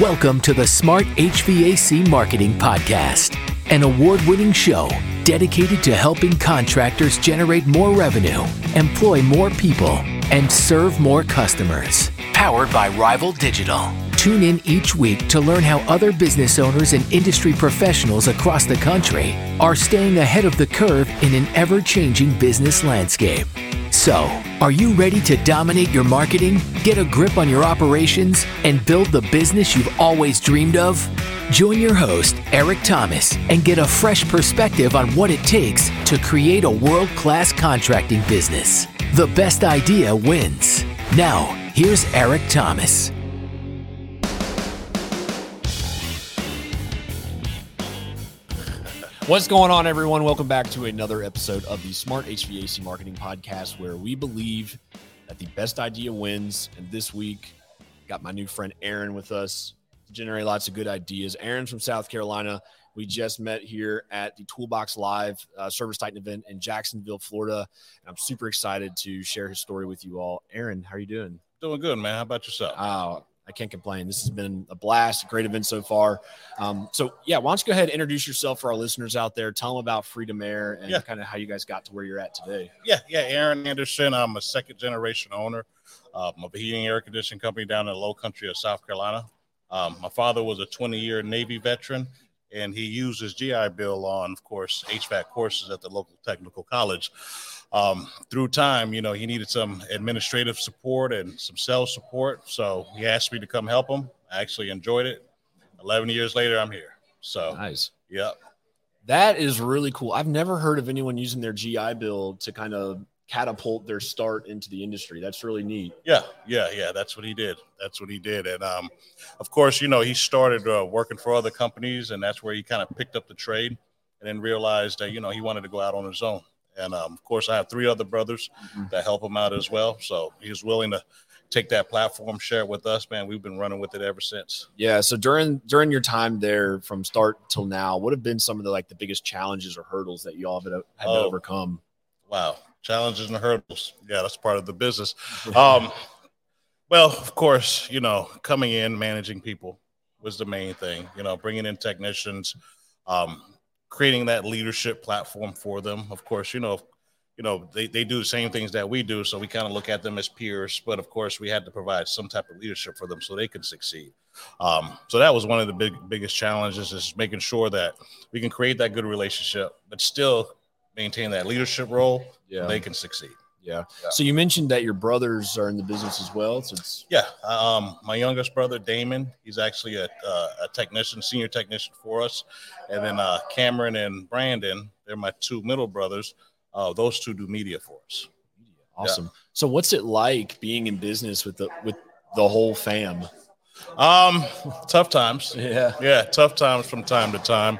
Welcome to the Smart HVAC Marketing Podcast, an award winning show dedicated to helping contractors generate more revenue, employ more people, and serve more customers. Powered by Rival Digital. Tune in each week to learn how other business owners and industry professionals across the country are staying ahead of the curve in an ever changing business landscape. So, are you ready to dominate your marketing, get a grip on your operations, and build the business you've always dreamed of? Join your host, Eric Thomas, and get a fresh perspective on what it takes to create a world class contracting business. The best idea wins. Now, here's Eric Thomas. What's going on, everyone? Welcome back to another episode of the Smart HVAC Marketing Podcast, where we believe that the best idea wins. And this week, got my new friend Aaron with us to generate lots of good ideas. Aaron's from South Carolina. We just met here at the Toolbox Live uh, ServiceTitan event in Jacksonville, Florida. And I'm super excited to share his story with you all. Aaron, how are you doing? Doing good, man. How about yourself? Oh, I can't complain. This has been a blast, a great event so far. Um, so, yeah, why don't you go ahead and introduce yourself for our listeners out there? Tell them about Freedom Air and Yeah. kind of how you guys got to where you're at today. Yeah, yeah. Aaron Anderson. I'm a second generation owner um, of a heating air conditioning company down in the low country of South Carolina. Um, my father was a 20 year Navy veteran, and he used his GI Bill on, of course, HVAC courses at the local technical college. Um, through time, you know, he needed some administrative support and some sales support. So he asked me to come help him. I actually enjoyed it. 11 years later, I'm here. So, Nice. yep. That is really cool. I've never heard of anyone using their GI Bill to kind of catapult their start into the industry. That's really neat. Yeah, yeah, yeah. That's what he did. That's what he did. And um, of course, you know, he started uh, working for other companies, and that's where he kind of picked up the trade, and then realized that you know he wanted to go out on his own. And um, of course, I have three other brothers that help him out as well. So he's willing to take that platform, share it with us. Man, we've been running with it ever since. Yeah. So during during your time there, from start till now, what have been some of the like the biggest challenges or hurdles that you all have had to, had to Oh. overcome? Wow, challenges and hurdles. Yeah, that's part of the business. Um, well, of course, you know, coming in, managing people was the main thing. You know, bringing in technicians, um, creating that leadership platform for them. Of course, you know, you know they, they do the same things that we do, so we kind of look at them as peers. But of course, we had to provide some type of leadership for them so they can succeed. Um, so that was one of the big biggest challenges is making sure that we can create that good relationship, but still maintain that leadership role. Yeah. they can succeed. Yeah. Yeah. So you mentioned that your brothers are in the business as well. So it's Yeah, um, my youngest brother Damon, he's actually a, uh, a technician, senior technician for us, and then uh, Cameron and Brandon, they're my two middle brothers. Uh, those two do media for us. awesome. So what's it like being in business with the with the whole fam? Um, tough times, Yeah. yeah, tough times from time to time,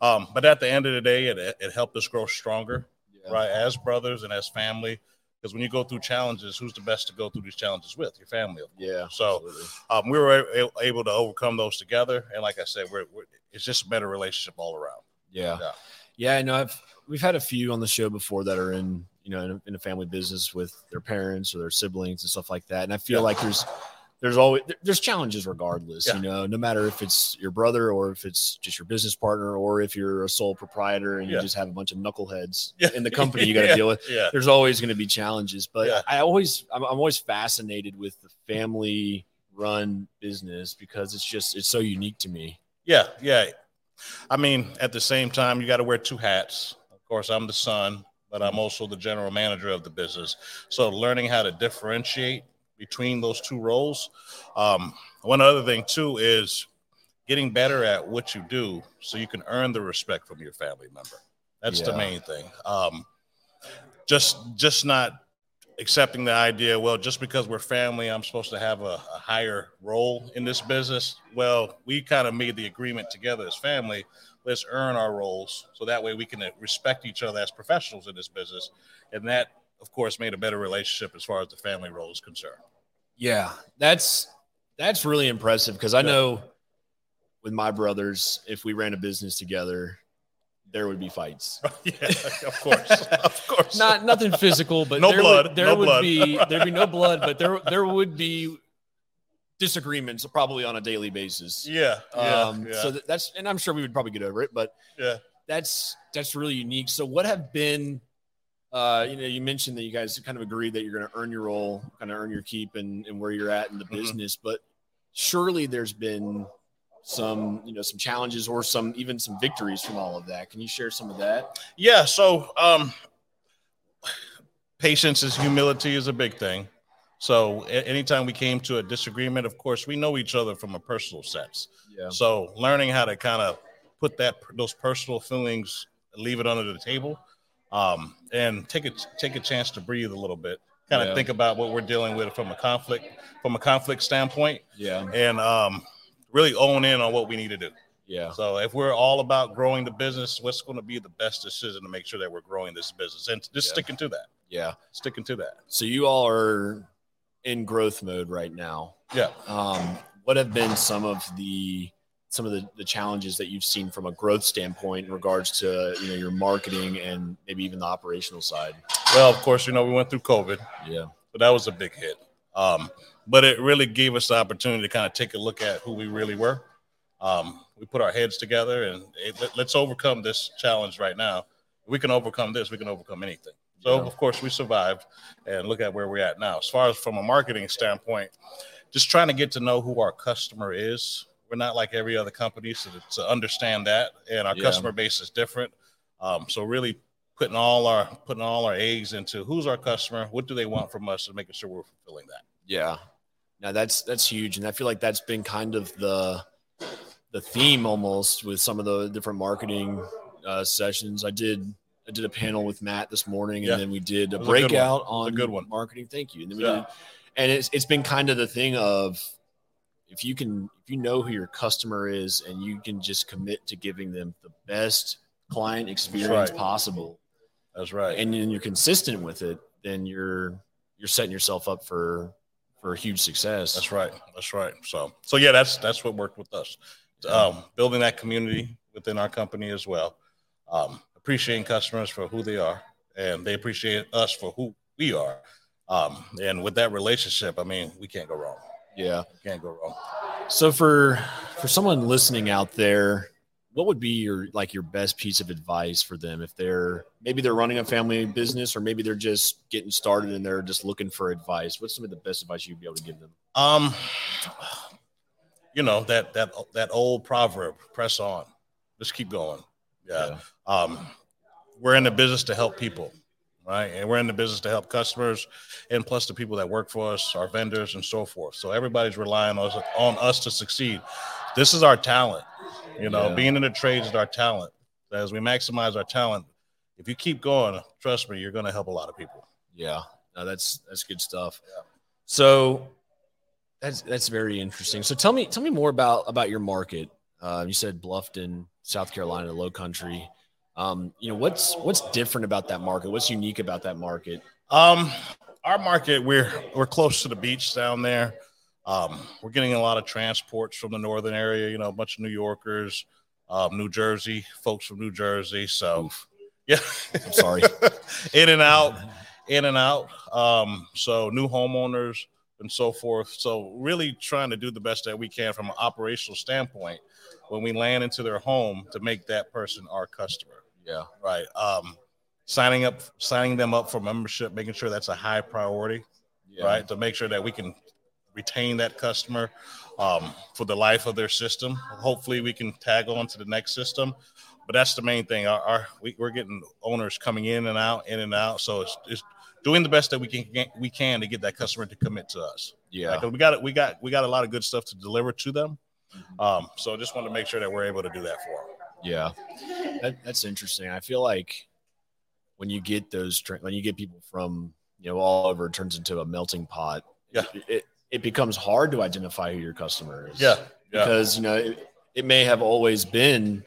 um, but at the end of the day, it, it helped us grow stronger, right, as brothers and as family. Because when you go through challenges, who's the best to go through these challenges with? Your family, Yeah. So, um, we were a- able to overcome those together. And like I said, we're, we're it's just a better relationship all around. Yeah. Yeah. Yeah. I know I've we've had a few on the show before that are in, you know, in a, in a family business with their parents or their siblings and stuff like that. And I feel Yeah. like there's there's always there's challenges regardless, Yeah. you know, no matter if it's your brother or if it's just your business partner or if you're a sole proprietor and you just have a bunch of knuckleheads Yeah. in the company you got to Yeah. deal with. Yeah. There's always going to be challenges, but Yeah. I always I'm, I'm always fascinated with the family run business because it's just it's so unique to me. Yeah. Yeah. I mean, at the same time, you got to wear two hats. Of course, I'm the son, but I'm also the general manager of the business. So learning how to differentiate between those two roles. Um, one other thing too is getting better at what you do so you can earn the respect from your family member. That's the main thing. Um, just just not accepting the idea well just because we're family i'm supposed to have a, a higher role in this business well we kind of made the agreement together as family let's earn our roles so that way we can respect each other as professionals in this business and that of course made a better relationship as far as the family role is concerned Yeah, that's that's really impressive because I Yeah. know with my brothers, if we ran a business together, there would be fights. yeah of course of course Not nothing physical, but No there blood, Would, there no would blood. be there'd be no blood, but there there would be disagreements probably on a daily basis. Yeah, yeah, Um, yeah, So that's, and I'm sure we would probably get over it, but yeah. that's that's really unique. So what have been, uh, you know, you mentioned that you guys kind of agreed that you're going to earn your role, kind of earn your keep, and and where you're at in the Mhm. business, but surely there's been some you know some challenges or some even some victories from all of that can you share some of that Yeah. So, um, patience is humility is a big thing. So, anytime we came to a disagreement, of course, we know each other from a personal sense. yeah So, learning how to kind of put that those personal feelings, leave it under the table, um, and take a take a chance to breathe a little bit. Kind of Yeah. think about what we're dealing with from a conflict from a conflict standpoint, yeah and um, really own in on what we need to do. yeah So if we're all about growing the business, what's going to be the best decision to make sure that we're growing this business and just Yeah. sticking to that, yeah sticking to that. so you all are in growth mode right now Yeah. um, what have been some of the some of the, the challenges that you've seen from a growth standpoint in regards to you know your marketing and maybe even the operational side Well, of course, you know, we went through COVID, yeah so that was a big hit. Um, but it really gave us the opportunity to kind of take a look at who we really were. Um, we put our heads together and it, let, let's overcome this challenge right now. We can overcome this, we can overcome anything. So, Yeah. of course, we survived and look at where we're at now. As far as from a marketing standpoint, just trying to get to know who our customer is. We're not like every other company, so to, to understand that, and our Yeah. customer base is different. Um, so really putting all our putting all our eggs into who's our customer, what do they want from us, and making sure we're fulfilling that. Yeah. Now that's that's huge, and I feel like that's been kind of the the theme almost with some of the different marketing uh, sessions. I did I did a panel with Matt this morning, and Yeah. then we did a It was a good one. breakout a on good one. marketing. Thank you. And, then we Yeah. did, and it's it's been kind of the thing of if you can if you know who your customer is and you can just commit to giving them the best client experience right. possible That's right. and then you're consistent with it, then you're you're setting yourself up for for huge success. That's right. That's right. So, so yeah, that's that's what worked with us. Um, building that community within our company as well. Um, appreciating customers for who they are, and they appreciate us for who we are. Um, and with that relationship, I mean, we can't go wrong. Yeah. Can't go wrong. So for for someone listening out there, what would be your like your best piece of advice for them if they're maybe they're running a family business or maybe they're just getting started and they're just looking for advice? What's some of the best advice you'd be able to give them? Um, you know that that that old proverb: "Press on, just keep going." Yeah. Um, we're in the business to help people, right? And we're in the business to help customers, and plus the people that work for us, our vendors, and so forth. So everybody's relying on us, on us to succeed. This is our talent. You know, Yeah. being in the trades is our talent. As we maximize our talent, if you keep going, trust me, you're going to help a lot of people. Yeah, no, that's that's good stuff. Yeah. So that's that's very interesting. So tell me tell me more about about your market. Uh, you said Bluffton, South Carolina, Low Country. Um, you know what's what's different about that market? What's unique about that market? Um, our market, we're we're close to the beach down there. Um, we're getting a lot of transports from the northern area. You know, a bunch of New Yorkers, um, New Jersey folks from New Jersey. So, yeah, I'm sorry. in and out, in and out. Um, so new homeowners and so forth. So really trying to do the best that we can from an operational standpoint when we land into their home to make that person our customer Yeah, right. Um signing up signing them up for membership making sure that's a high priority yeah. right? To make sure that we can retain that customer um, for the life of their system. Hopefully we can tag on to the next system. But that's the main thing. Our, our we, we're getting owners coming in and out in and out. So it's, it's doing the best that we can we can to get that customer to commit to us. Yeah? 'Cause we got it. we got we got a lot of good stuff to deliver to them. Um, so just want to make sure that we're able to do that for them yeah. That, that's interesting. I feel like when you get those when you get people from you know all over, it turns into a melting pot. Yeah. it, it, it becomes hard to identify who your customer is. yeah yeah because you know it, it may have always been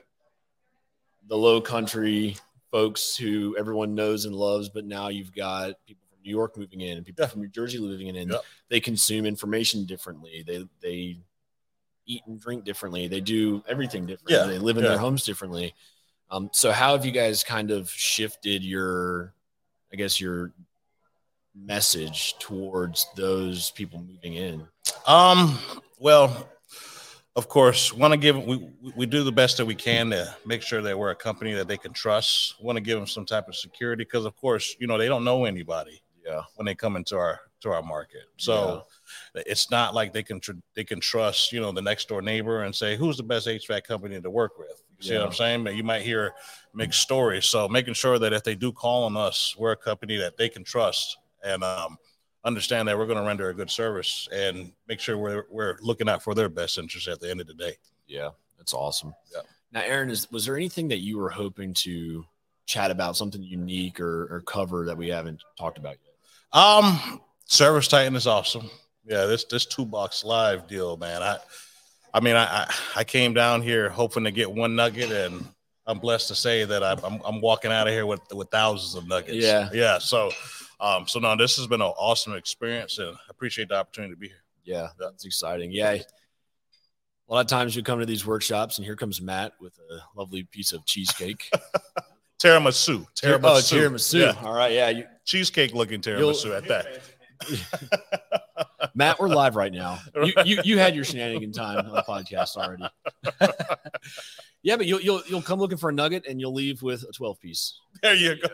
the low country folks who everyone knows and loves but now you've got people from new york moving in and people Yeah. from new jersey living in and Yeah. they consume information differently they they eat and drink differently they do everything differently Yeah. they live in Yeah. their homes differently um, so how have you guys kind of shifted your i guess your message towards those people moving in Um, Well, of course, want to give we we do the best that we can to make sure that we're a company that they can trust. Want to give them some type of security because, of course, you know they don't know anybody. Yeah. When they come into our to our market, so. It's not like they can tr- they can trust you know the next door neighbor and say who's the best HVAC company to work with. You see yeah. what I'm saying? But you might hear mixed stories. So making sure that if they do call on us, we're a company that they can trust and um, understand that we're going to render a good service and make sure we're we're looking out for their best interest at the end of the day. Yeah, that's awesome. Yeah. Now, Aaron, is was there anything that you were hoping to chat about, something unique or, or cover that we haven't talked about yet? Um, ServiceTitan is awesome. Yeah, this this Toolbox Live deal, man. I I mean, I, I came down here hoping to get one nugget, and I'm blessed to say that I'm I'm, walking out of here with with thousands of nuggets. Yeah, yeah. So, um, so no, this has been an awesome experience, and I appreciate the opportunity to be here. Yeah, that's exciting. Yeah, a lot of times you come to these workshops, and here comes Matt with a lovely piece of cheesecake. tiramisu. Tiramisu. Oh, tiramisu. Yeah. All right. Yeah. You, cheesecake looking tiramisu at that. Matt, we're live right now. You, you, you had your shenanigan time on the podcast already. yeah, but you'll you'll you'll come looking for a nugget and you'll leave with a twelve piece. There you go.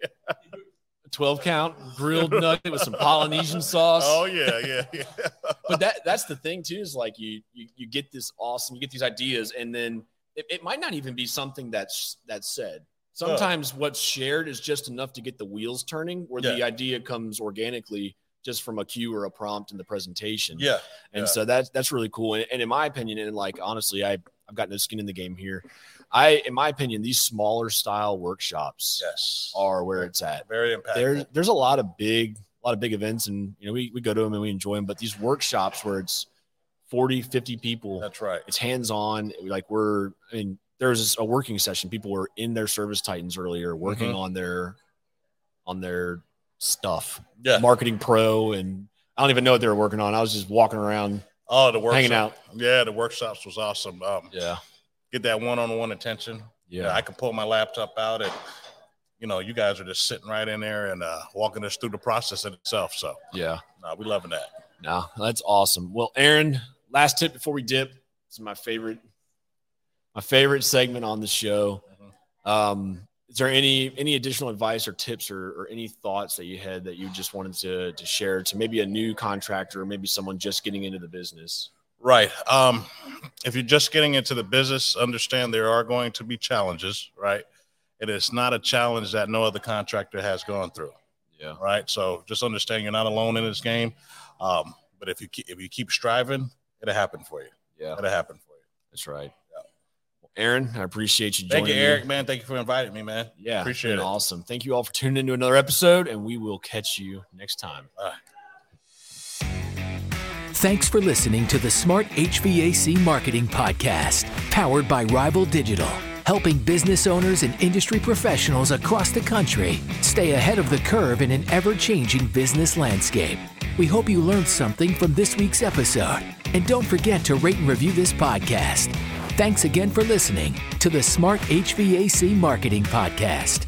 Yeah. Twelve count grilled nugget with some Polynesian sauce. Oh yeah, yeah, yeah. but that that's the thing too is like you you you get this awesome, you get these ideas, and then it, it might not even be something that's that's said. Sometimes oh. what's shared is just enough to get the wheels turning, where yeah. the idea comes organically just from a cue or a prompt in the presentation. Yeah. And yeah. so that's that's really cool. And, and, in my opinion, and like honestly, I I've got no skin in the game here. I, in my opinion, these smaller style workshops yes. are where it's at. Very impactful. There's there's a lot of big, a lot of big events, and you know, we, we go to them and we enjoy them. But these workshops where it's 40, 50 people. That's right. It's hands on. Like we're I mean, there's a working session. People were in their ServiceTitans earlier working mm-hmm. on their on their stuff. Yeah. Marketing pro and I don't even know what they were working on. I was just walking around. Oh, the workshop. hanging out. Yeah, the workshops was awesome. Um, yeah. Get that one-on-one attention. Yeah. yeah. I can pull my laptop out and you know, you guys are just sitting right in there and uh, walking us through the process in itself. So yeah, no, we loving that. No, that's awesome. Well, Aaron, last tip before we dip. This is my favorite, my favorite segment on the show. Mm-hmm. Um, is there any any additional advice or tips or, or any thoughts that you had that you just wanted to to share to maybe a new contractor or maybe someone just getting into the business? Right. Um, if you're just getting into the business, understand there are going to be challenges. Right. It is not a challenge that no other contractor has gone through. Yeah. Right. So just understand you're not alone in this game. Um, but if you keep, if you keep striving, it'll happen for you. Yeah. It'll happen for you. That's right. Aaron, I appreciate you joining Thank you, Eric, me. man. Thank you for inviting me, man. Yeah. Appreciate it. Awesome. Thank you all for tuning into another episode, and we will catch you next time. Thanks for listening to the Smart HVAC Marketing Podcast, powered by Rival Digital, helping business owners and industry professionals across the country stay ahead of the curve in an ever changing business landscape. We hope you learned something from this week's episode. And don't forget to rate and review this podcast. Thanks again for listening to the Smart HVAC Marketing Podcast.